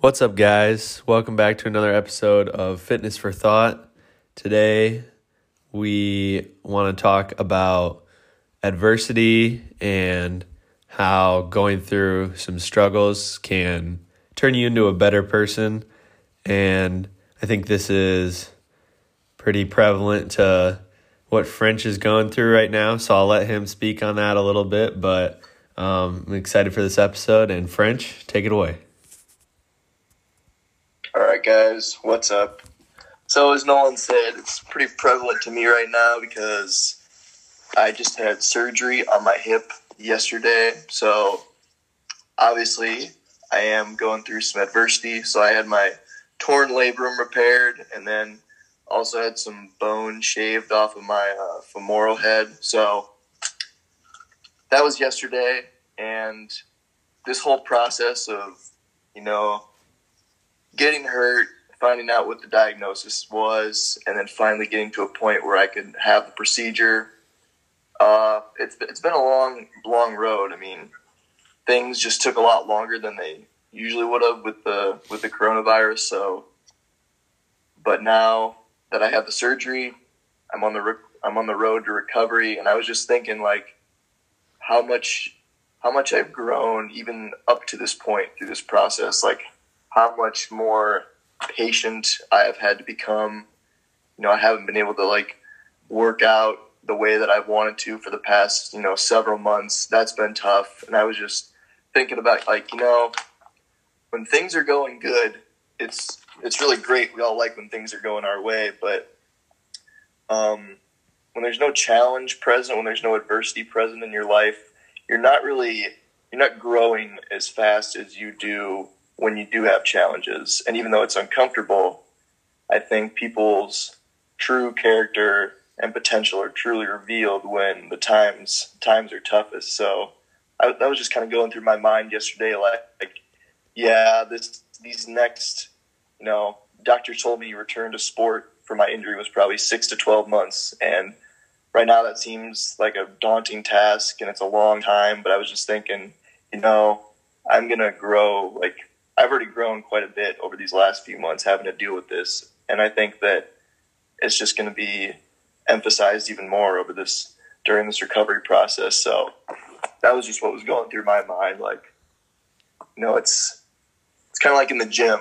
What's up, guys? Welcome back to another episode of Fitness for Thought. Today, we want to talk about adversity and how going through some struggles can turn you into a better person. And I think this is pretty prevalent to what French is going through right now. So I'll let him speak on that a little bit. But um, I'm excited for this episode. And French, take it away. Guys, what's up? So, as Nolan said, it's pretty prevalent to me right now because I just had surgery on my hip yesterday. So, obviously, I am going through some adversity. So, I had my torn labrum repaired and then also had some bone shaved off of my uh, femoral head. So, that was yesterday. And this whole process of, you know, getting hurt, finding out what the diagnosis was, and then finally getting to a point where I could have the procedure. Uh, it's it's been a long long road. I mean, things just took a lot longer than they usually would have with the with the coronavirus. So, but now that I have the surgery, I'm on the re- I'm on the road to recovery, and I was just thinking like how much how much I've grown even up to this point through this process. Like how much more patient I have had to become. You know, I haven't been able to like work out the way that I've wanted to for the past, you know, several months. That's been tough. And I was just thinking about like, you know, when things are going good, it's it's really great. We all like when things are going our way, but um, when there's no challenge present, when there's no adversity present in your life, you're not really you're not growing as fast as you do when you do have challenges. And even though it's uncomfortable, I think people's true character and potential are truly revealed when the times times are toughest. So I, that was just kind of going through my mind yesterday. Like, like, yeah, this these next, you know, doctor told me return to sport for my injury was probably six to twelve months, and right now that seems like a daunting task and it's a long time. But I was just thinking, you know, I'm gonna grow like I've already grown quite a bit over these last few months having to deal with this. And I think that it's just going to be emphasized even more over this during this recovery process. So that was just what was going through my mind. Like, you know, it's, it's kind of like in the gym,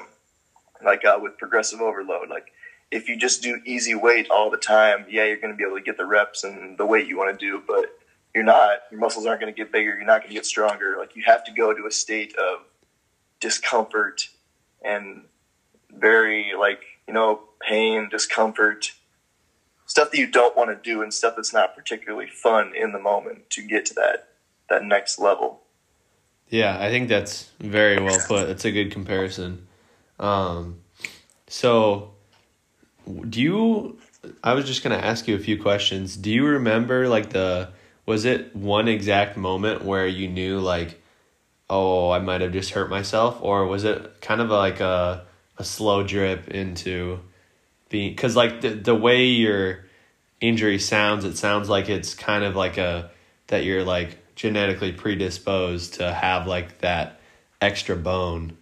like uh, with progressive overload. Like, if you just do easy weight all the time, yeah, you're going to be able to get the reps and the weight you want to do, but you're not. Your muscles aren't going to get bigger. You're not going to get stronger. Like, you have to go to a state of discomfort and very like you know pain discomfort stuff that you don't want to do and stuff that's not particularly fun in the moment to get to that that next level. Yeah i think that's very well put. It's a good comparison. Um, so do you i was just going to ask you a few questions. Do you remember like the was it one exact moment where you knew like oh, I might have just hurt myself, or was it kind of like a a slow drip into being because like the the way your injury sounds, it sounds like it's kind of like a that you're like genetically predisposed to have like that extra bone.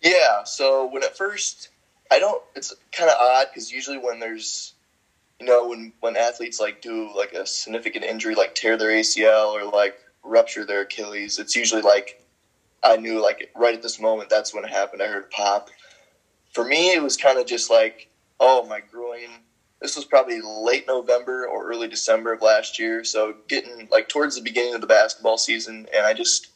Yeah. So when at first, I don't. It's kind of odd because usually when there's you know when when athletes like do like a significant injury like tear their ACL or like rupture their Achilles, it's usually like I knew like right at this moment that's when it happened. I heard pop. For me, it was kind of just like, oh, my groin. This was probably late November or early December of last year. So getting like towards the beginning of the basketball season, and I just,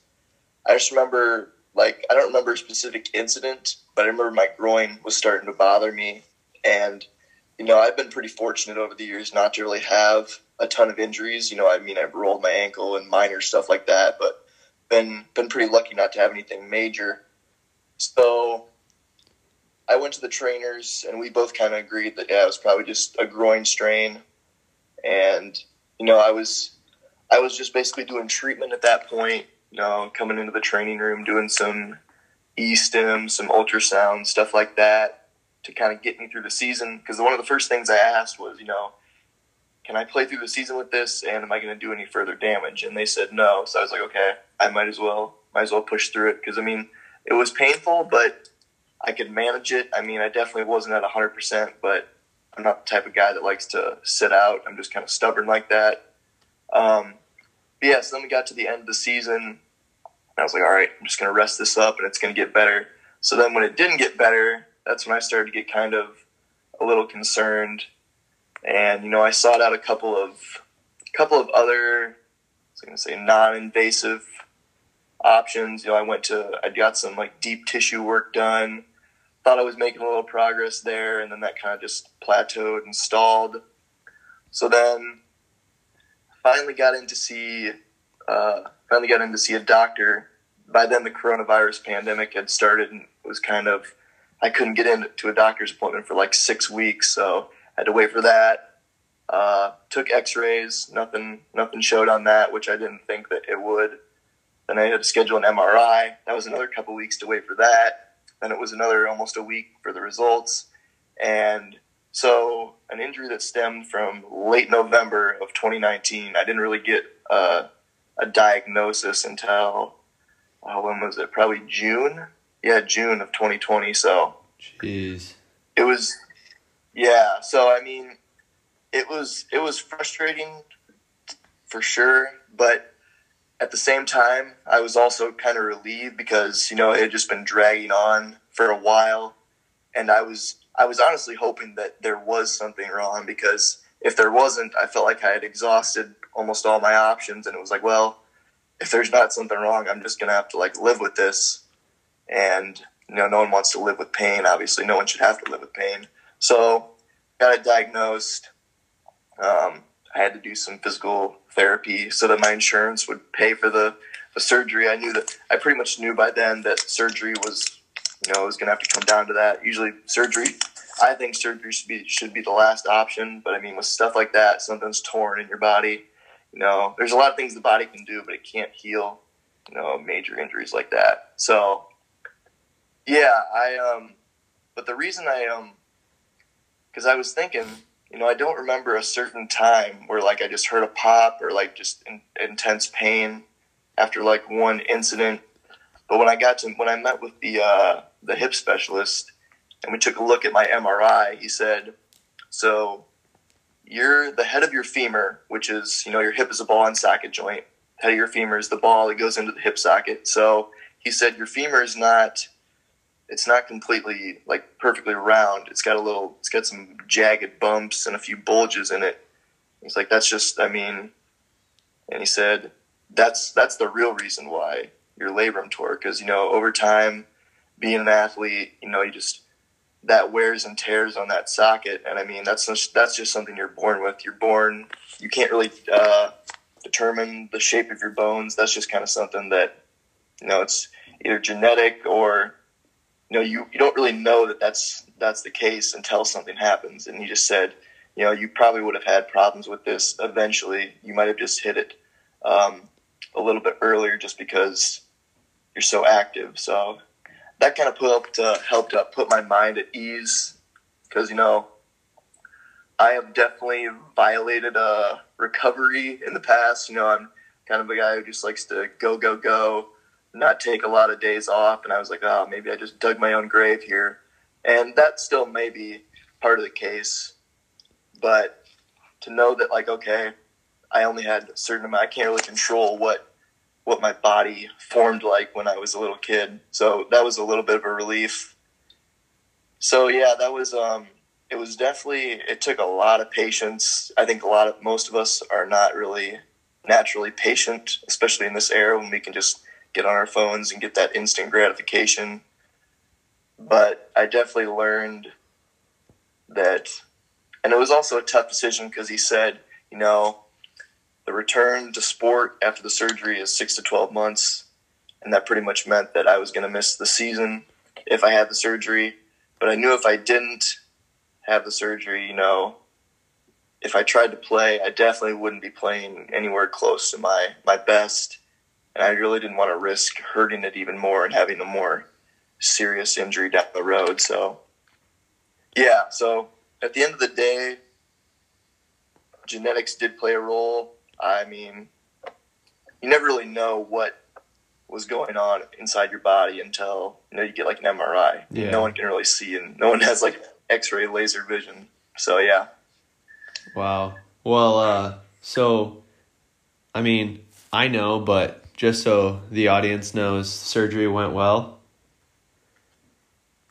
I just remember like I don't remember a specific incident, but I remember my groin was starting to bother me, and you know I've been pretty fortunate over the years not to really have a ton of injuries. You know, I mean, I've rolled my ankle and minor stuff like that, but been been pretty lucky not to have anything major. So I went to the trainers, and we both kind of agreed that yeah, it was probably just a groin strain, and you know, I was I was just basically doing treatment at that point. You know, coming into the training room, doing some e stim, some ultrasound, stuff like that, to kind of get me through the season. Because one of the first things I asked was, you know, can I play through the season with this? And am I going to do any further damage? And they said no. So I was like, okay, I might as well, might as well push through it. Cause I mean, it was painful, but I could manage it. I mean, I definitely wasn't at 100%, but I'm not the type of guy that likes to sit out. I'm just kind of stubborn like that. Um, but yeah, so then we got to the end of the season. I was like, all right, I'm just going to rest this up and it's going to get better. So then when it didn't get better, that's when I started to get kind of a little concerned. And, you know, I sought out a couple of, couple of other, I was going to say non-invasive options. You know, I went to, I got some like deep tissue work done. Thought I was making a little progress there, and then that kind of just plateaued and stalled. So then, finally got in to see, uh, finally got in to see a doctor. By then, the coronavirus pandemic had started, and was kind of, I couldn't get into a doctor's appointment for like six weeks, so had to wait for that. Uh, took X-rays, nothing, nothing showed on that, which I didn't think that it would. Then I had to schedule an MRI. That was another couple weeks to wait for that. Then it was another almost a week for the results. And so, an injury that stemmed from late November of 2019, I didn't really get uh, a diagnosis until, uh, when was it? Probably June? Yeah, June of 2020. So, jeez. It was, yeah. So, I mean, it was, it was frustrating for sure, but at the same time, I was also kind of relieved because you know it had just been dragging on for a while, and I was I was honestly hoping that there was something wrong because if there wasn't, I felt like I had exhausted almost all my options, and it was like, well, if there's not something wrong, I'm just gonna have to like live with this, and you know, no one wants to live with pain. Obviously, no one should have to live with pain. So, got it diagnosed. Um, I had to do some physical therapy so that my insurance would pay for the, the surgery. I knew that I pretty much knew by then that surgery was, you know, was going to have to come down to that. Usually, surgery. I think surgery should be should be the last option, but I mean, with stuff like that, something's torn in your body. You know, there's a lot of things the body can do, but it can't heal. You know, major injuries like that. So, yeah, I um, but the reason I um, because I was thinking you know, I don't remember a certain time where like I just heard a pop or like just in, intense pain after like one incident. But when I got to when I met with the uh, the hip specialist and we took a look at my MRI, he said, "So you're the head of your femur, which is you know your hip is a ball and socket joint. Head of your femur is the ball that goes into the hip socket. So he said your femur is not." It's not completely like perfectly round. It's got a little, it's got some jagged bumps and a few bulges in it. He's like, that's just, I mean, and he said, that's that's the real reason why your labrum tore because you know over time, being an athlete, you know you just that wears and tears on that socket, and I mean that's just, that's just something you're born with. You're born, you can't really uh, determine the shape of your bones. That's just kind of something that you know it's either genetic or you know, you, you don't really know that that's that's the case until something happens. And he just said, you know, you probably would have had problems with this eventually. You might have just hit it um, a little bit earlier just because you're so active. So that kind of helped uh, helped uh, put my mind at ease because you know I have definitely violated uh, recovery in the past. You know, I'm kind of a guy who just likes to go go go not take a lot of days off. And I was like, oh, maybe I just dug my own grave here. And that still may be part of the case. But to know that, like, okay, I only had a certain amount, I can't really control what what my body formed like when I was a little kid. So that was a little bit of a relief. So yeah, that was um it was definitely it took a lot of patience. I think a lot of most of us are not really naturally patient, especially in this era when we can just get on our phones and get that instant gratification. But I definitely learned that, and it was also a tough decision because he said, you know, the return to sport after the surgery is six to 12 months. And that pretty much meant that I was going to miss the season if I had the surgery. But I knew if I didn't have the surgery, you know, if I tried to play, I definitely wouldn't be playing anywhere close to my, my best and I really didn't want to risk hurting it even more and having a more serious injury down the road. So, yeah. So at the end of the day, genetics did play a role. I mean, you never really know what was going on inside your body until you know you get like an MRI. Yeah. No one can really see, and no one has like X-ray laser vision. So yeah, Wow. Well, uh, so, I mean, I know, but just so the audience knows, surgery went well.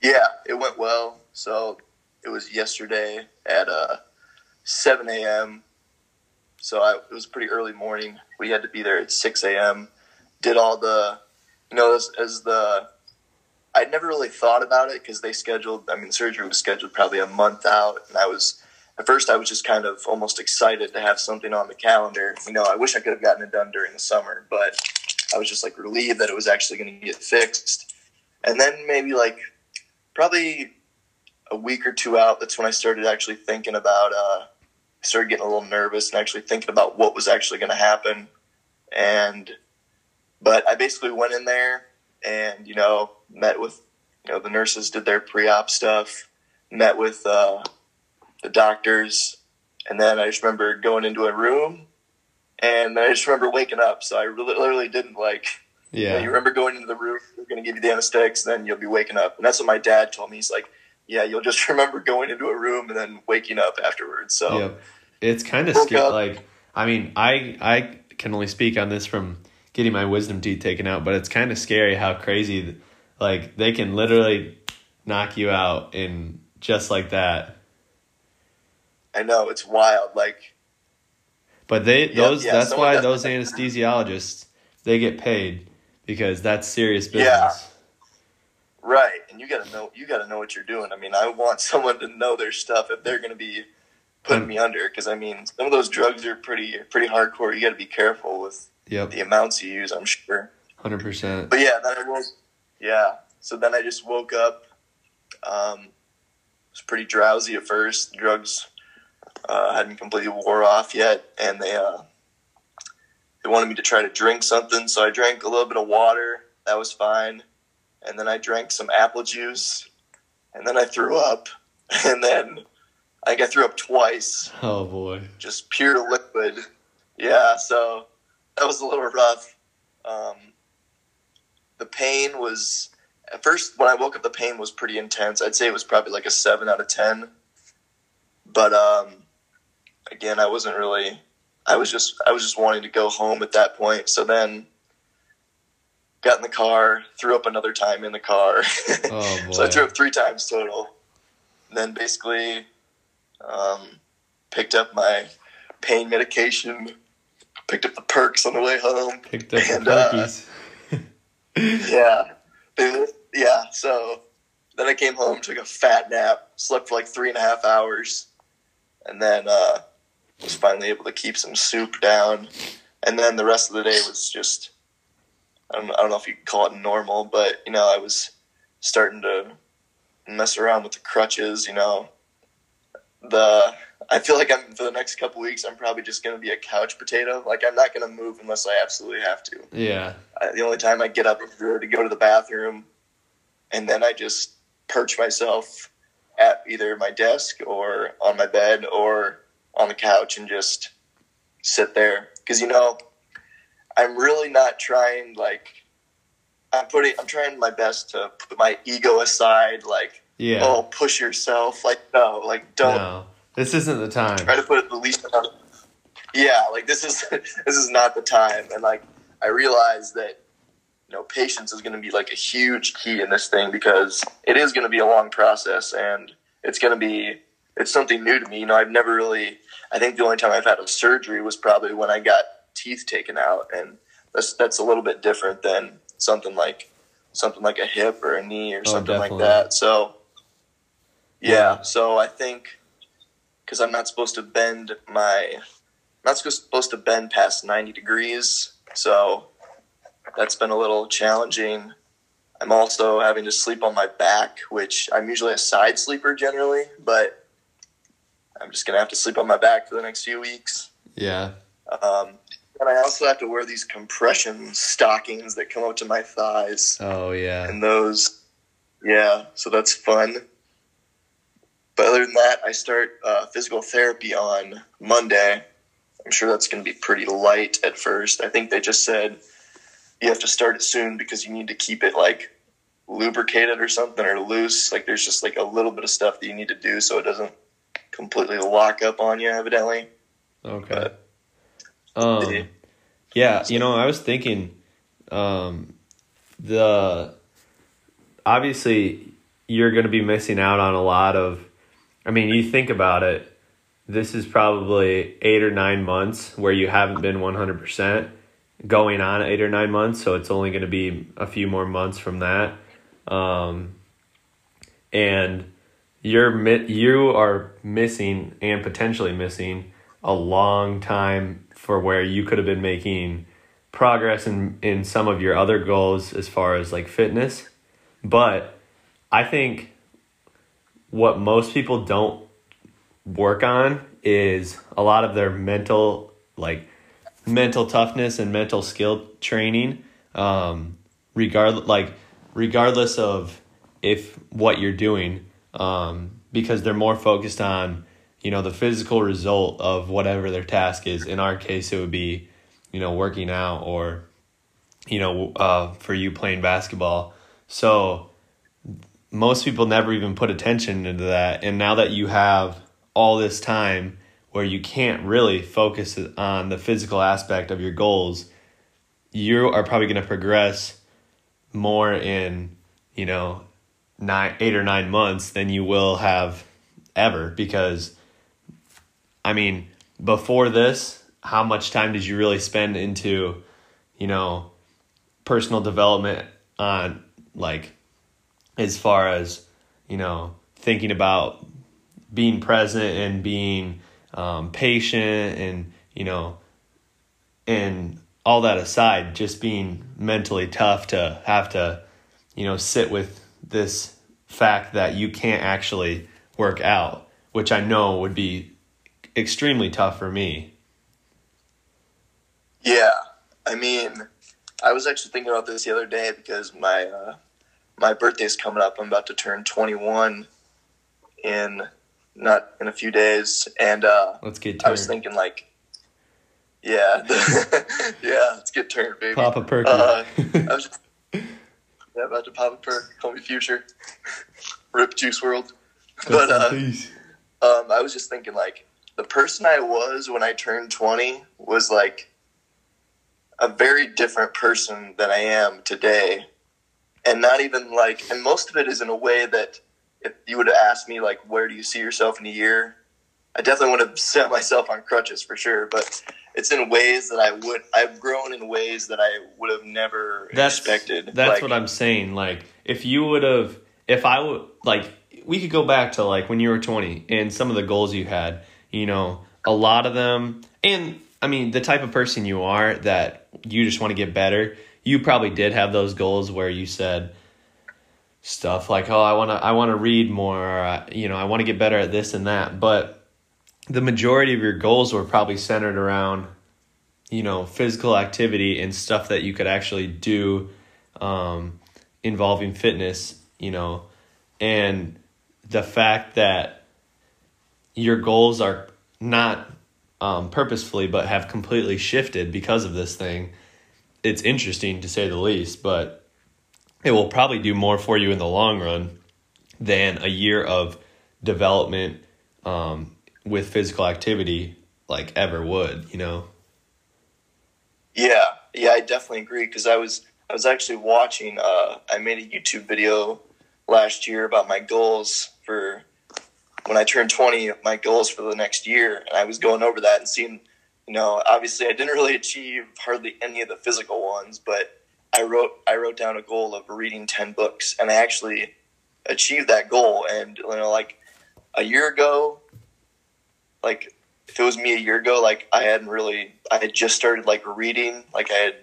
yeah, it went well. So it was yesterday at uh, 7 a.m. So I, it was pretty early morning. We had to be there at 6 a.m. Did all the, you know, as, as the, I'd never really thought about it because they scheduled, I mean, surgery was scheduled probably a month out. And I was, at first, I was just kind of almost excited to have something on the calendar. You know, I wish I could have gotten it done during the summer, but I was just like relieved that it was actually going to get fixed. And then maybe like probably a week or two out, that's when I started actually thinking about, uh, started getting a little nervous and actually thinking about what was actually going to happen. And, but I basically went in there and, you know, met with, you know, the nurses did their pre op stuff, met with, uh, the doctors. And then I just remember going into a room and I just remember waking up. So I really, literally didn't like, you, know, Yeah. you remember going into the room, they're going to give you the anesthetics, then you'll be waking up. And that's what my dad told me. He's like, yeah, you'll just remember going into a room and then waking up afterwards. So Yep. It's kind of scary. up. Like, I mean, I I can only speak on this from getting my wisdom teeth taken out, but it's kind of scary how crazy, like, they can literally knock you out in just like that. I know it's wild. Like, But they those yeah, that's why those anesthesiologists they get paid because that's serious business. Yeah. right. And you got to know, you got to know what you're doing. I mean, I want someone to know their stuff if they're going to be putting Um, me under. Cause I mean, some of those drugs are pretty, pretty hardcore. You got to be careful with Yep, the amounts you use, I'm sure. hundred percent. But yeah, then I woke. Yeah, so then I just woke up. Um, was pretty drowsy at first. The drugs uh, hadn't completely wore off yet, and they uh, they wanted me to try to drink something. So I drank a little bit of water. That was fine, and then I drank some apple juice, and then I threw up, and then I think I threw up twice Oh boy. just pure liquid. Yeah, so that was a little rough. Um, the pain was at first when I woke up. The pain was pretty intense. I'd say it was probably like a seven out of ten. But um, again, I wasn't really. I was just I was just wanting to go home at that point. So then, got in the car, threw up another time in the car. Oh boy. So I threw up three times total. Then basically um, picked up my pain medication, picked up the perks on the way home. Picked up and, the uh. Yeah. Yeah. So then I came home, took a fat nap, slept for like three and a half hours, and then uh, was finally able to keep some soup down. And then the rest of the day was just, I don't, I don't know if you could call it normal, but, you know, I was starting to mess around with the crutches, you know. The I feel like I'm for the next couple weeks I'm probably just gonna be a couch potato. Like I'm not gonna move unless I absolutely have to. yeah. I, the only time I get up is to go to the bathroom, and then I just perch myself at either my desk or on my bed or on the couch and just sit there. Because you know, I'm really not trying like I'm putting. I'm trying my best to put my ego aside. Like, Yeah. oh, push yourself. Like, no, like don't no. This isn't the time. try to put the least amount of yeah like this is this is not the time and like i realize that you know patience is going to be like a huge key in this thing because it is going to be a long process and it's going to be it's something new to me you know i've never really i think the only time i've had a surgery was probably when i got teeth taken out and that's that's a little bit different than something like something like a hip or a knee or Oh, something like that so yeah, Yeah. so i think because I'm not supposed to bend my I'm not supposed to bend past 90 degrees. So that's been a little challenging. I'm also having to sleep on my back, which I'm usually a side sleeper generally, but I'm just gonna have to sleep on my back for the next few weeks. Yeah. Um, and I also have to wear these compression stockings that come up to my thighs Oh yeah. and those yeah so that's fun but other than that i start uh, physical therapy on monday i'm sure that's going to be pretty light at first i think they just said you have to start it soon because you need to keep it like lubricated or something or loose. Like there's just like a little bit of stuff that you need to do so it doesn't completely lock up on you, evidently. Okay. um, yeah, you know, I was thinking, um, the obviously you're going to be missing out on a lot of. I mean, you think about it. This is probably eight or nine months where you haven't been one hundred percent going on eight or nine months, so it's only going to be a few more months from that. Um, and you're you are missing and potentially missing a long time for where you could have been making progress in in some of your other goals as far as like fitness. But i think what most people don't work on is a lot of their mental like mental toughness and mental skill training um regard like regardless of if what you're doing um because they're more focused on you know the physical result of whatever their task is. In our case it would be you know working out or you know uh, for you playing basketball. So most people never even put attention into that. And now that you have all this time where you can't really focus on the physical aspect of your goals you are probably going to progress more in you know nine eight or nine months than you will have ever because I mean, before this, how much time did you really spend into, you know, personal development on like as far as, you know, thinking about being present and being um, patient and, you know, and all that aside, just being mentally tough to have to, you know, sit with this fact that you can't actually work out, which I know would be extremely tough for me. Yeah, I mean, I was actually thinking about this the other day because my uh, my birthday's coming up. I'm about to turn 21 in not in a few days, and uh, let's get. Turned. I was thinking like, yeah, yeah, let's get turned, baby. Pop a perk. Uh, I was just, yeah, about to pop a perk. Call me future. Rip Juice WRLD. But uh, um, I was just thinking like the person I was when I turned 20 was like a very different person than I am today. And not even like, and most of it is in a way that if you would have asked me, like, where do you see yourself in a year? I definitely would have set myself on crutches for sure, but it's in ways that I would, I've grown in ways that I would have never that's, expected. That's like, what I'm saying. Like, if you would have, if I would, like, we could go back to like when you were 20 and some of the goals you had you know, a lot of them, and I mean, the type of person you are that you just want to get better, you probably did have those goals where you said stuff like, "Oh, I want to I want to read more, or, you know, I want to get better at this and that." But the majority of your goals were probably centered around you know, physical activity and stuff that you could actually do um, involving fitness, you know, and the fact that your goals are not um, purposefully, but have completely shifted because of this thing. It's interesting to say the least, but it will probably do more for you in the long run than a year of development um, with physical activity like ever would, you know? Yeah, yeah, I definitely agree because I was I was actually watching. Uh, I made a YouTube video last year about my goals for when I turned 20, my goals for the next year, and I was going over that and seeing, you know, obviously I didn't really achieve hardly any of the physical ones, but I wrote I wrote down a goal of reading 10 books, and I actually achieved that goal. And you know, like a year ago, like if it was me a year ago, like I hadn't really, I had just started like reading, like I had,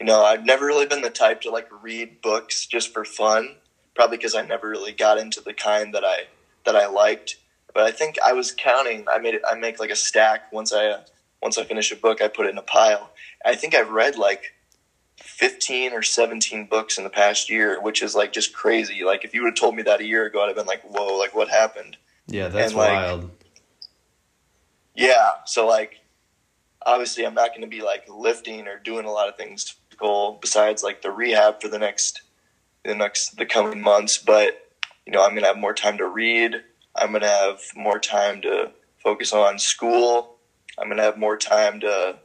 you know, I've never really been the type to like read books just for fun, probably because I never really got into the kind that I that I liked. But I think I was counting. I made it. I make like a stack once I uh, once I finish a book. I put it in a pile. I think I've read like fifteen or seventeen books in the past year, which is like just crazy. Like if you would have told me that a year ago, I'd have been like, "Whoa! Like what happened?" Yeah, that's and, like, wild. Yeah, so like obviously I'm not going to be like lifting or doing a lot of things goal besides like the rehab for the next the next the coming months. But you know, I'm gonna have more time to read. I'm gonna have more time to focus on school. I'm gonna have more time to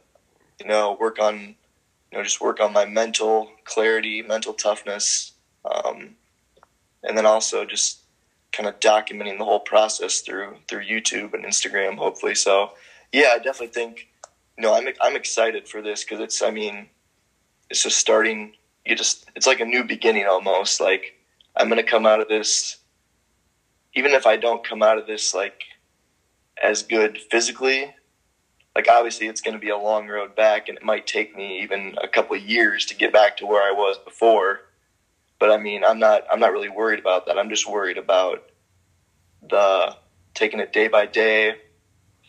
you know work on you know just work on my mental clarity, mental toughness, um, and then also just kind of documenting the whole process through through YouTube and Instagram, hopefully. So, yeah, I definitely think you know I'm I'm excited for this because it's I mean it's just starting. You just it's like a new beginning almost. Like I'm gonna come out of this, even if I don't come out of this like as good physically. Like obviously, it's going to be a long road back, and it might take me even a couple of years to get back to where I was before but I mean, I'm not I'm not really worried about that. I'm just worried about the taking it day by day,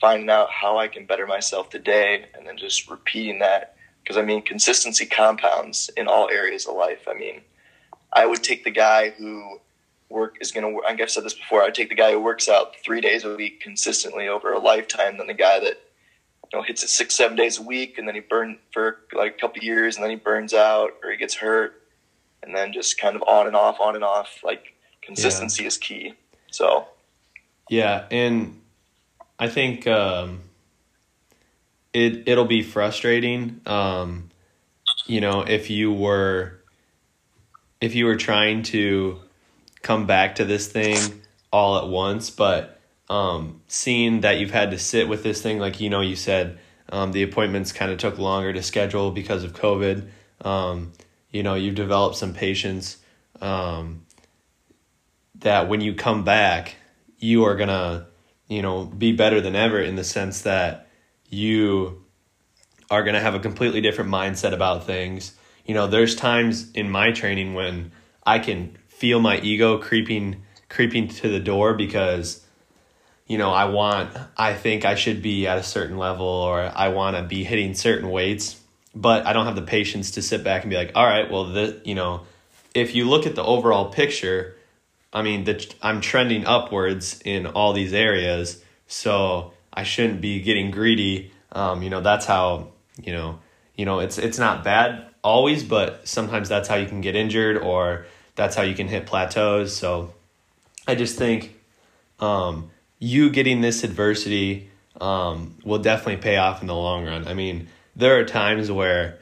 finding out how I can better myself today, and then just repeating that. Because I mean, consistency compounds in all areas of life. I mean, I would take the guy who work is going to. I think I've said this before. I would take the guy who works out three days a week consistently over a lifetime than the guy that you know hits it six seven days a week and then he burns for like a couple years and then he burns out or he gets hurt and then just kind of on and off, on and off. Like consistency yeah. is key. So, yeah, and I think um, it it'll be frustrating. Um, you know, if you were if you were trying to come back to this thing all at once, but um, seeing that you've had to sit with this thing, like you know, you said um, the appointments kind of took longer to schedule because of COVID. Um, you know you've developed some patience um, that when you come back you are gonna you know be better than ever in the sense that you are gonna have a completely different mindset about things. You know there's times in my training when i can feel my ego creeping creeping to the door because you know i want i think i should be at a certain level or i want to be hitting certain weights but I don't have the patience to sit back and be like, all right, well, the you know, if you look at the overall picture, I mean, the, I'm trending upwards in all these areas, so I shouldn't be getting greedy. Um, you know, that's how you know, you know, it's it's not bad always, but sometimes that's how you can get injured, or that's how you can hit plateaus. So, I just think um, you getting this adversity um, will definitely pay off in the long run. I mean there are times where,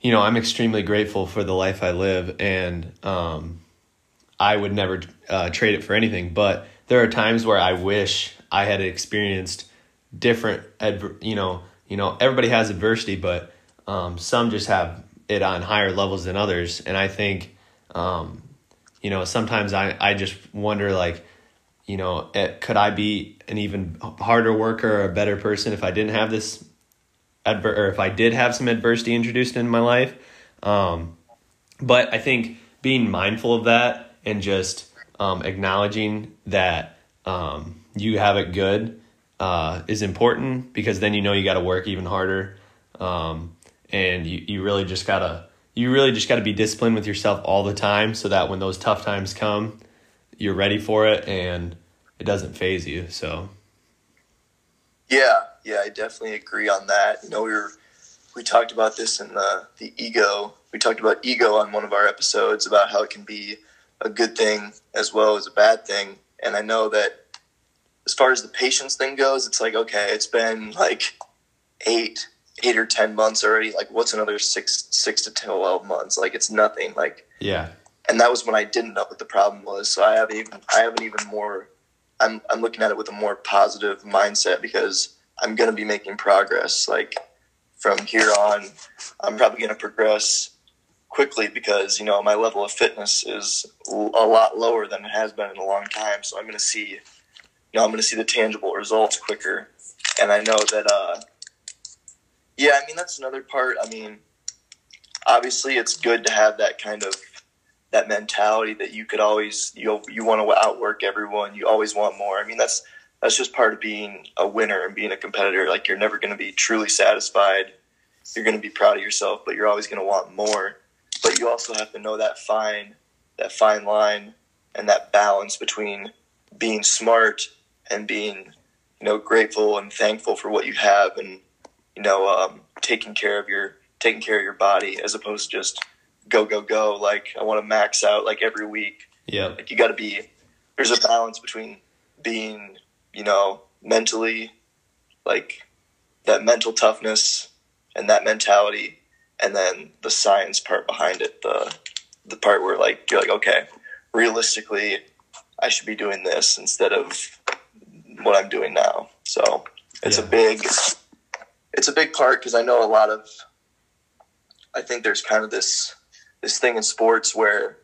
you know, I'm extremely grateful for the life I live, and um, I would never uh, trade it for anything. But there are times where I wish I had experienced different, adver- you know, you know, everybody has adversity, but um, some just have it on higher levels than others, and I think, um, you know, sometimes I I just wonder like you know, it, could I be an even harder worker or a better person if I didn't have this adver- or if I did have some adversity introduced in my life. Um, but I think being mindful of that and just um, acknowledging that um, you have it good uh, is important because then you know you got to work even harder, um, and you you really just gotta you really just got to be disciplined with yourself all the time so that when those tough times come, you're ready for it and it doesn't phase you. So. Yeah, yeah, I definitely agree on that. You know, we were we talked about this in the the ego. We talked about ego on one of our episodes about how it can be a good thing as well as a bad thing. And I know that as far as the patience thing goes, it's like okay, it's been like eight eight or ten months already. Like, what's another six six to twelve months? Like, it's nothing. Like, yeah. And that was when I didn't know what the problem was. So I have even I have an even more. I'm I'm looking at it with a more positive mindset because I'm going to be making progress. Like from here on, I'm probably going to progress quickly because you know my level of fitness is a lot lower than it has been in a long time. So I'm going to see, you know, I'm going to see the tangible results quicker. And I know that, uh, yeah, I mean that's another part. I mean, obviously it's good to have that kind of that mentality that you could always you you want to outwork everyone. You always want more. I mean that's that's just part of being a winner and being a competitor. Like you're never going to be truly satisfied. You're going to be proud of yourself, but you're always going to want more. But you also have to know that fine, that fine line, and that balance between being smart and being, you know, grateful and thankful for what you have, and you know, um, taking care of your taking care of your body as opposed to just go go go. Like I want to max out like every week. Yeah. Like you got to be. There's a balance between being, you know, mentally, like that mental toughness and that mentality, and then the science part behind it. The the part where like you're like, okay, realistically, I should be doing this instead of what I'm doing now. So it's Yeah. a big, it's a big part because I know a lot of. I think there's kind of this this thing in sports where,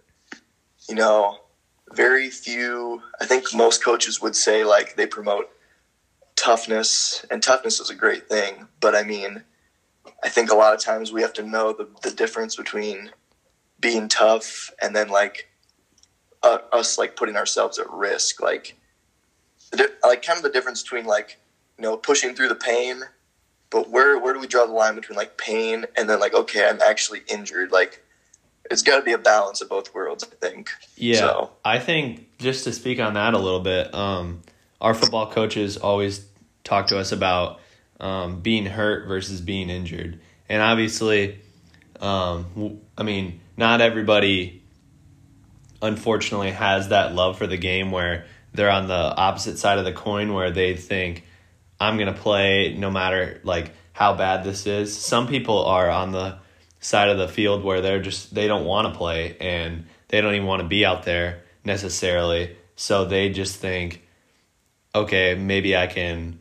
you know, very few. I think most coaches would say like they promote toughness, and toughness is a great thing. But I mean, I think a lot of times we have to know the the difference between being tough and then like uh, us like putting ourselves at risk like like kind of the difference between like you know pushing through the pain but where where do we draw the line between like pain and then like okay i'm actually injured like it's got to be a balance of both worlds i think. Yeah, So- I think just to speak on that a little bit, um, our football coaches always talk to us about um, being hurt versus being injured, and obviously, um, I mean, not everybody, unfortunately, has that love for the game where they're on the opposite side of the coin where they think, I'm gonna play no matter like how bad this is. Some people are on the side of the field where they're just they don't want to play and they don't even want to be out there necessarily. So they just think, okay, maybe I can.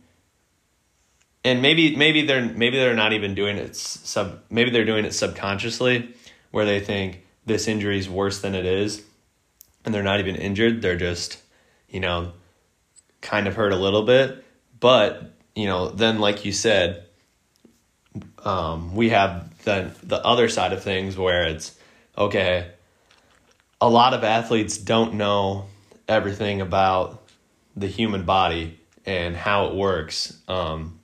And maybe maybe they're maybe they're not even doing it sub maybe they're doing it subconsciously where they think this injury is worse than it is and they're not even injured they're just you know kind of hurt a little bit but you know then like you said um, we have the the other side of things where it's okay a lot of athletes don't know everything about the human body and how it works. Um,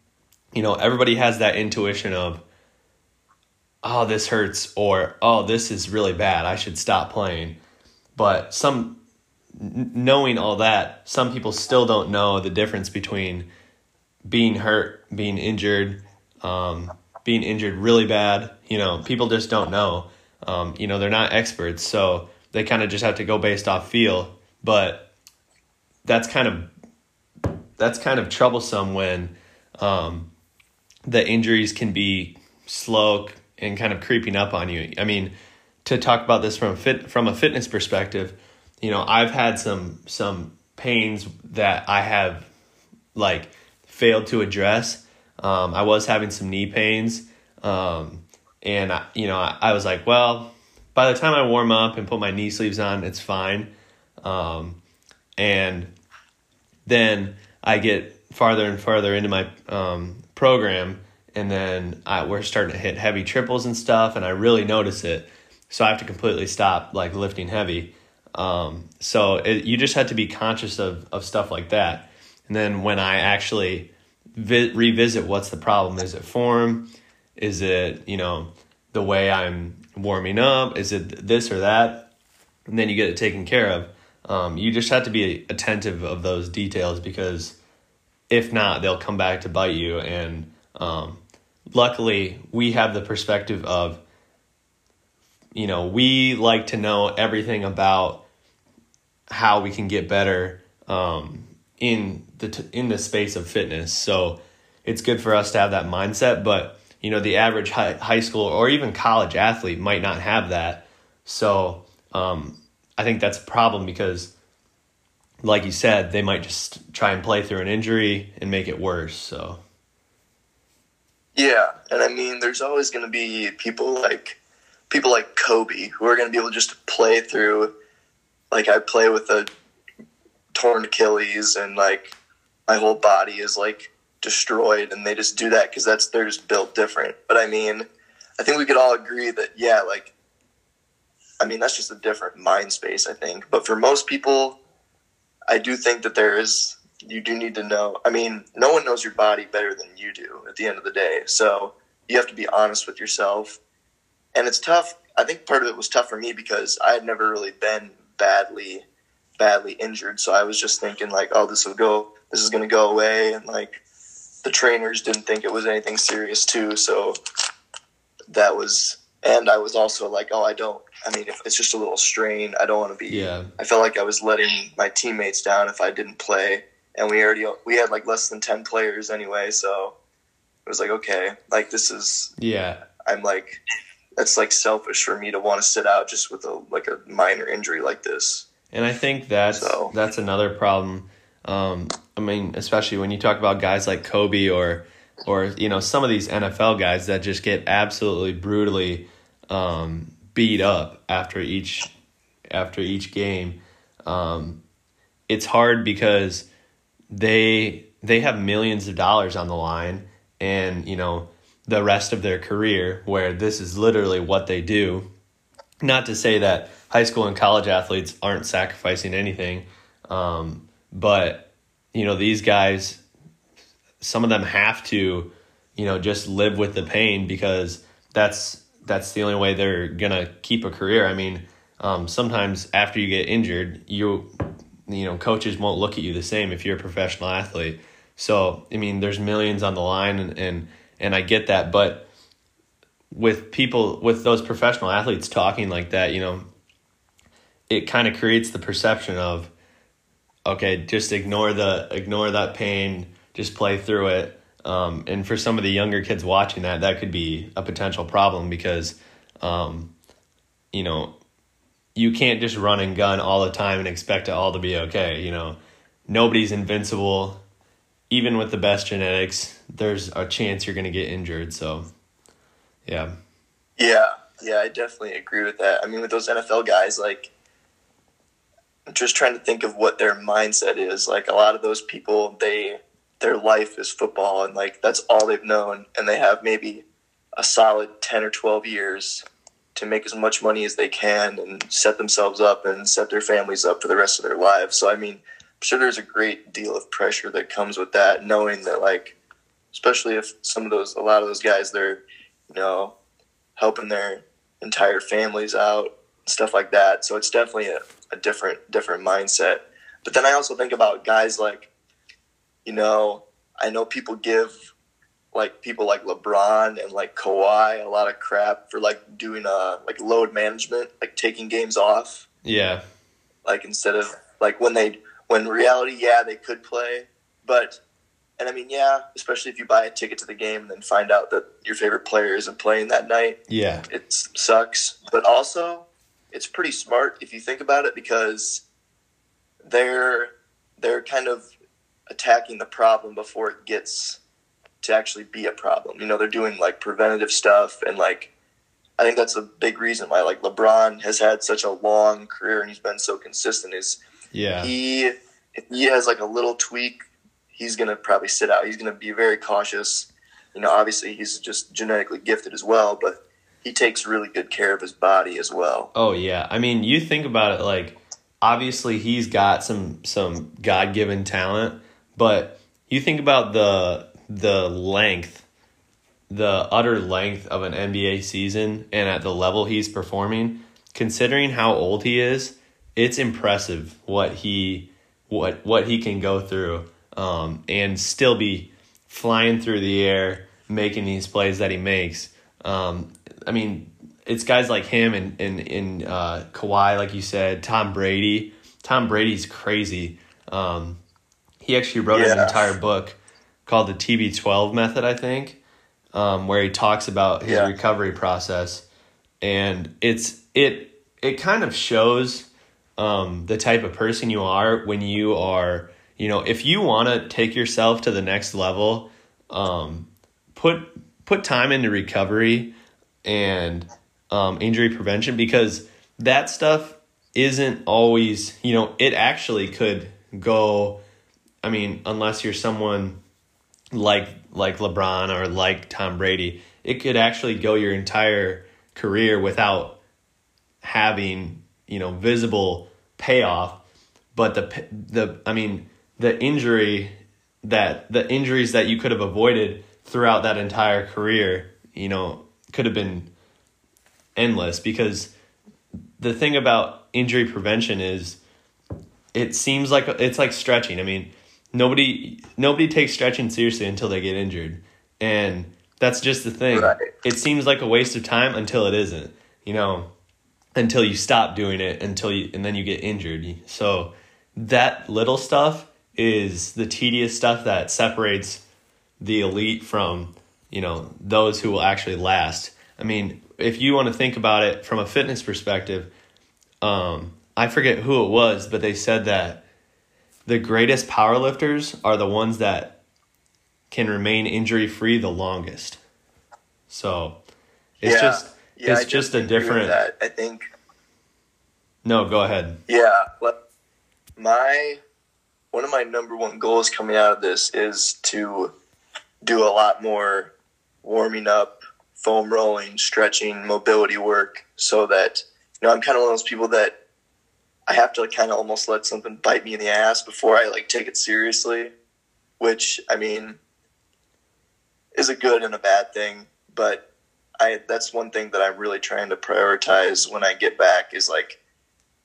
you know everybody has that intuition of oh this hurts or oh this is really bad i should stop playing. But some knowing all that some people still don't know the difference between being hurt being injured um, being injured really bad you know people just don't know um, you know they're not experts so they kind of just have to go based off feel but that's kind of that's kind of troublesome when um, the injuries can be slow and kind of creeping up on you. I mean, to talk about this from fit from a fitness perspective, you know, I've had some some pains that I have like failed to address. Um, I was having some knee pains, um, and I, you know, I, I was like, well, by the time I warm up and put my knee sleeves on, it's fine. Um, and then I get farther and farther into my um, program, and then I, we're starting to hit heavy triples and stuff, and I really notice it. So I have to completely stop like lifting heavy. Um, so it, you just have to be conscious of of stuff like that. And then when I actually vi- revisit what's the problem, is it form? Is it you know the way I'm warming up? Is it this or that? And then you get it taken care of. Um, you just have to be attentive of those details because if not, they'll come back to bite you. And um, luckily, we have the perspective of, you know, we like to know everything about how we can get better um, in the t- in the space of fitness. So it's good for us to have that mindset. But you know, the average high, high school or even college athlete might not have that. So um, I think that's a problem because, like you said, they might just try and play through an injury and make it worse. So Yeah, and I mean, there's always going to be people like people like Kobe who are going to be able just to play through. Like I play with a torn Achilles, and like my whole body is like destroyed, and they just do that because that's they're just built different. But I mean, I think we could all agree that yeah, like I mean, that's just a different mind space, I think. But for most people, I do think that there is you do need to know. I mean, no one knows your body better than you do at the end of the day. So you have to be honest with yourself. And it's tough. I think part of it was tough for me because I had never really been badly, badly injured. So I was just thinking like, oh, this will go, this is going to go away. And like the trainers didn't think it was anything serious too. So that was, and I was also like, oh, I don't. I mean, if it's just a little strain, I don't want to be. Yeah. I felt like I was letting my teammates down if I didn't play, and we already we had like less than ten players anyway, so it was like okay, like this is Yeah. I'm like that's like selfish for me to want to sit out just with a like a minor injury like this. And I think that's So- that's another problem. Um, I mean, especially when you talk about guys like Kobe or or you know some of these NFL guys that just get absolutely brutally um, beat up after each after each game. Um, it's hard because they they have millions of dollars on the line, and you know the rest of their career where this is literally what they do. Not to say that high school and college athletes aren't sacrificing anything, um, but you know these guys, some of them have to, you know, just live with the pain because that's that's the only way they're gonna keep a career. I mean, um, sometimes after you get injured, you you know coaches won't look at you the same if you're a professional athlete. So I mean, there's millions on the line, and and, and I get that, but with people with those professional athletes talking like that, you know, it kind of creates the perception of okay, just ignore the ignore that pain, just play through it. Um, and for some of the younger kids watching that, that could be a potential problem because, um, you know, you can't just run and gun all the time and expect it all to be okay. You know, nobody's invincible. Even with the best genetics, there's a chance you're going to get injured. So, yeah. Yeah, yeah, I definitely agree with that. I mean, with those NFL guys, like, I'm just trying to think of what their mindset is. Like, a lot of those people, they their life is football, and like that's all they've known, and they have maybe a solid ten or twelve years to make as much money as they can and set themselves up and set their families up for the rest of their lives. So, I mean, I'm sure there's a great deal of pressure that comes with that, knowing that, like, especially if some of those, a lot of those guys, they're, you know, helping their entire families out, stuff like that. So it's definitely a, a different different mindset. But then I also think about guys like, you know, I know people give like people like LeBron and like Kawhi a lot of crap for like doing uh like load management, like taking games off Yeah. like instead of like when they when reality yeah they could play but and i mean yeah especially if you buy a ticket to the game and then find out that your favorite player isn't playing that night Yeah. it sucks but also it's pretty smart if you think about it because they're they're kind of attacking the problem before it gets to actually be a problem you know they're doing like preventative stuff and like i think that's a big reason why like lebron has had such a long career and he's been so consistent is Yeah. he he has like a little tweak he's gonna probably sit out. He's gonna be very cautious. You know obviously he's just genetically gifted as well but he takes really good care of his body as well. Oh yeah. I mean, you think about it like obviously he's got some some God-given talent, but you think about the the length the utter length of an NBA season and at the level he's performing, considering how old he is, it's impressive what he what what he can go through um, and still be flying through the air making these plays that he makes. Um, I mean, it's guys like him and and, and uh, Kawhi, like you said, Tom Brady. Tom Brady's crazy. Um, he actually wrote an entire book called the TB12 method, I think, um, where he talks about his Yeah. recovery process, and it's it it kind of shows um, the type of person you are when you are you know if you want to take yourself to the next level, um, put put time into recovery and um, injury prevention because that stuff isn't always you know it actually could go i mean unless you're someone like like lebron or like tom brady it could actually go your entire career without having you know visible payoff. But the the i mean the injury that the injuries that you could have avoided throughout that entire career you know could have been endless because the thing about injury prevention is it seems like it's like stretching. I mean, nobody nobody takes stretching seriously until they get injured. And That's just the thing. Right. It seems like a waste of time until it isn't. You know, until you stop doing it until you and then you get injured. So that little stuff is the tedious stuff that separates the elite from, you know, those who will actually last. I mean, if you want to think about it from a fitness perspective, um, I forget who it was, but they said that the greatest powerlifters are the ones that can remain injury free the longest. So it's Yeah. just Yeah, it's I just a definitely agree with different. I think No, go ahead. Yeah, my one of my number one goals coming out of this is to do a lot more warming up, foam rolling, stretching, mobility work, so that you know I'm kind of one of those people that I have to kind of almost let something bite me in the ass before I like take it seriously, which I mean is a good and a bad thing, but I that's one thing that I'm really trying to prioritize when I get back is like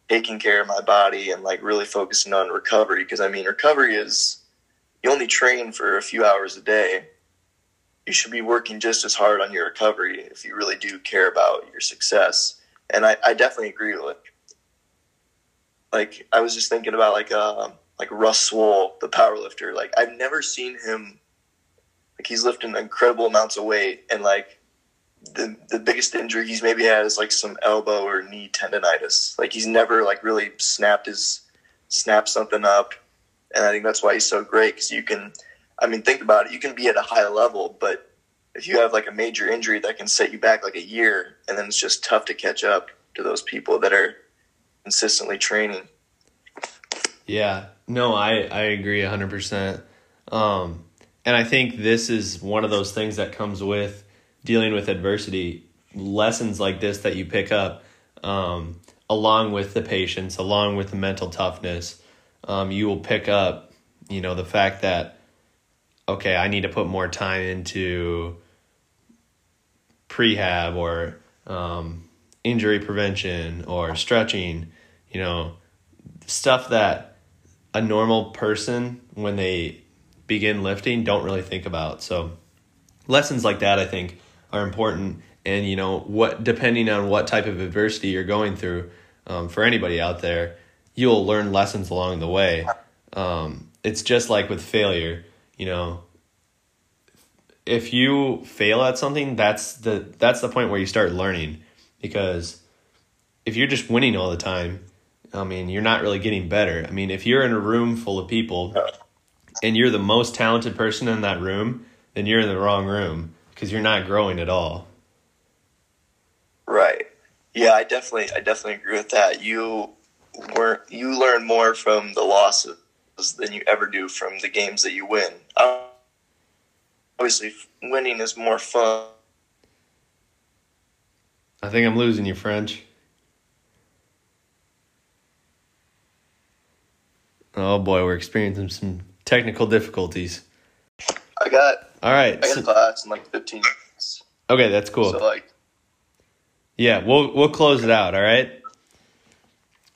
taking care of my body and like really focusing on recovery because I mean recovery is you only train for a few hours a day. You should be working just as hard on your recovery if you really do care about your success. And I, I definitely agree with like I was just thinking about like uh like Russ Swole, the power lifter. Like I've never seen him like he's lifting incredible amounts of weight and like the the biggest injury he's maybe had is like some elbow or knee tendonitis. Like he's never like really snapped his snapped something up, and I think that's why he's so great because you can. I mean, think about it. You can be at a high level, but if you have like a major injury that can set you back like a year, and then it's just tough to catch up to those people that are consistently training. Yeah, no, I I agree hundred percent. Um, and I think this is one of those things that comes with dealing with adversity. Lessons like this that you pick up, um, along with the patience, along with the mental toughness, um, you will pick up. You know the fact that okay, I need to put more time into prehab or um, injury prevention or stretching. You know stuff that a normal person when they begin lifting don't really think about. So lessons like that I think are important and you know what depending on what type of adversity you're going through um, for anybody out there you'll learn lessons along the way. Um, it's just like with failure you know. If you fail at something that's the that's the point where you start learning because if you're just winning all the time I mean, you're not really getting better. I mean, if you're in a room full of people and you're the most talented person in that room, then you're in the wrong room because you're not growing at all. Right. Yeah, I definitely, I definitely agree with that. You were you learn more from the losses than you ever do from the games that you win. Obviously, winning is more fun. I think I'm losing you, French. Oh boy, we're experiencing some technical difficulties. I got, All right. I got so- class in like 15 minutes. okay, that's cool. So like, Yeah, we'll we'll close it out, all right?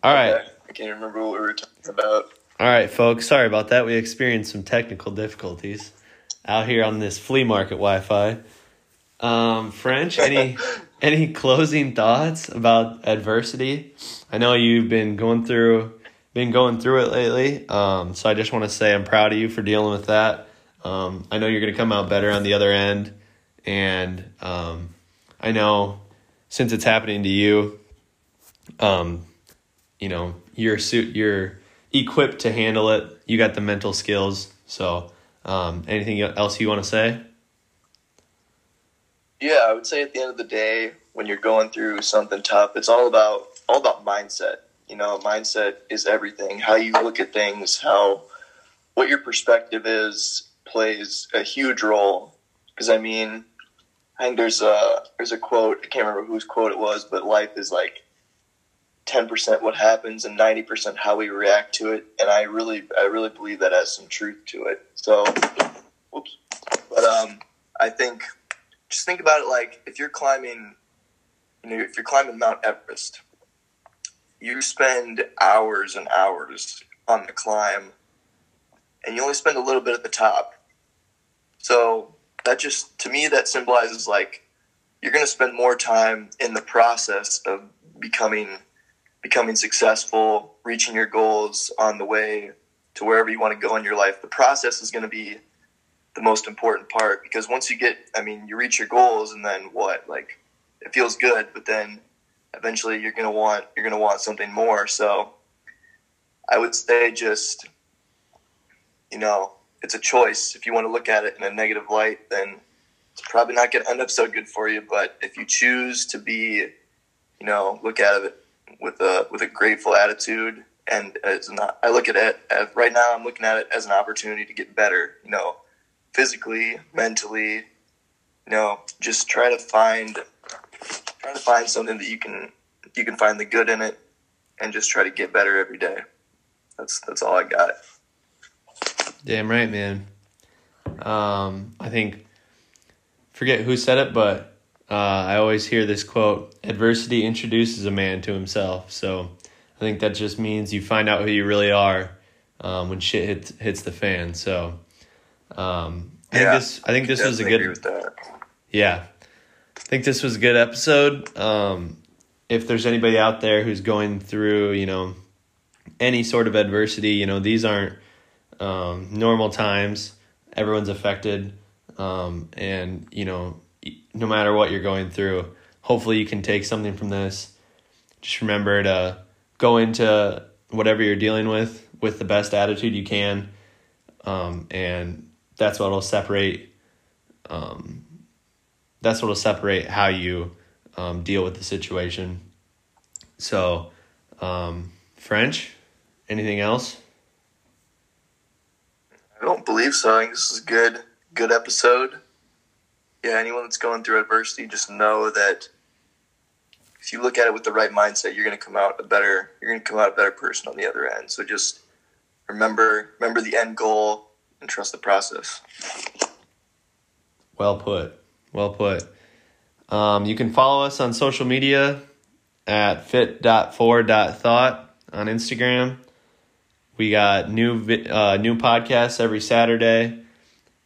All right. okay, I can't remember what we were talking about. All right, folks. Sorry about that. We experienced some technical difficulties out here on this flea market Wi-Fi. Um, French, any any closing thoughts about adversity? I know you've been going through been going through it lately. Um, so I just want to say I'm proud of you for dealing with that. Um, I know you're going to come out better on the other end, and um, I know since it's happening to you, um, you know you're suit you're equipped to handle it. You got the mental skills. So, um, anything else you want to say? Yeah, I would say at the end of the day, when you're going through something tough, it's all about all about mindset. You know, mindset is everything. How you look at things, how what your perspective is plays a huge role. Because I mean, I think there's a there's a quote. I can't remember whose quote it was, but life is like ten percent what happens and ninety percent how we react to it. And I really I really believe that has some truth to it. So, whoops. But um, I think just think about it like if you're climbing, you know, if you're climbing Mount Everest, you spend hours and hours on the climb, and you only spend a little bit at the top. So that just to me that symbolizes like you're going to spend more time in the process of becoming becoming successful, reaching your goals on the way to wherever you want to go in your life. The process is going to be the most important part because once you get, I mean, you reach your goals and then what? Like it feels good, but then eventually you're going to want you're going to want something more. So I would say just you know, it's a choice. If you want to look at it in a negative light, then it's probably not going to end up so good for you. But if you choose to be, you know, look at it with a with a grateful attitude, and as not, I look at it as, right now, I'm looking at it as an opportunity to get better. You know, physically, mentally. You know, just try to find try to find something that you can you can find the good in it, and just try to get better every day. That's that's all I got. Damn right, man. Um, I think forget who said it, but uh, I always hear this quote: "Adversity introduces a man to himself." So I think that just means you find out who you really are um, when shit hits hits the fan. So um, I Yeah, think this I think this was a good yeah. I think this was a good episode. Um, if there's anybody out there who's going through, you know, any sort of adversity, you know, these aren't um, normal times. Everyone's affected. Um, and, you know, no matter what you're going through, hopefully you can take something from this. Just remember to go into whatever you're dealing with with the best attitude you can. Um, and that's what will separate um, that's what will separate how you um, deal with the situation. So, um, French, anything else? I don't believe so. I think this is a good, good episode. Yeah, anyone that's going through adversity, just know that if you look at it with the right mindset, you're going to come out a better. You're going to come out a better person on the other end. So just remember, remember the end goal and trust the process. Well put. Well put. Um, you can follow us on social media at fit.for.thought on Instagram. We got new uh, new podcasts every Saturday.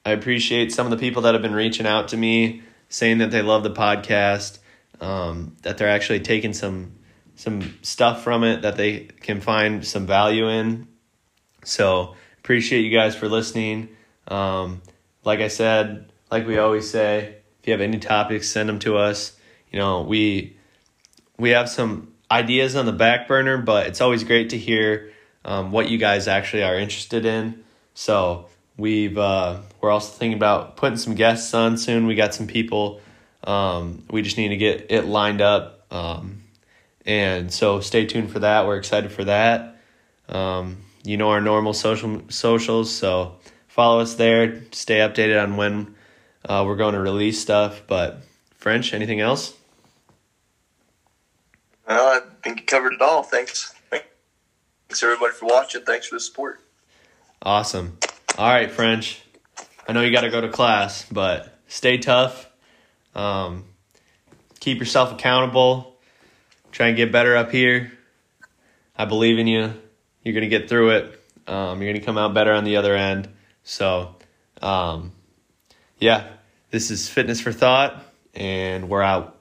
I appreciate some of the people that have been reaching out to me saying that they love the podcast, um, that they're actually taking some some stuff from it that they can find some value in. So appreciate you guys for listening. Um, like I said, like we always say, if you have any topics, send them to us. You know, we we have some ideas on the back burner, but it's always great to hear um, what you guys actually are interested in. So we've uh, we're also thinking about putting some guests on soon. We got some people. Um, we just need to get it lined up, um, and so stay tuned for that. We're excited for that. Um, you know our normal social socials, so follow us there. Stay updated on when uh, we're going to release stuff. But French, anything else? Well, I think you covered it all. Thanks. Thanks everybody for watching. Thanks for the support. Awesome. All right, French. I know you got to go to class, but stay tough. Um, keep yourself accountable. Try and get better up here. I believe in you. You're going to get through it. Um, you're going to come out better on the other end. So, um, yeah, this is Fitness for Thought, and we're out.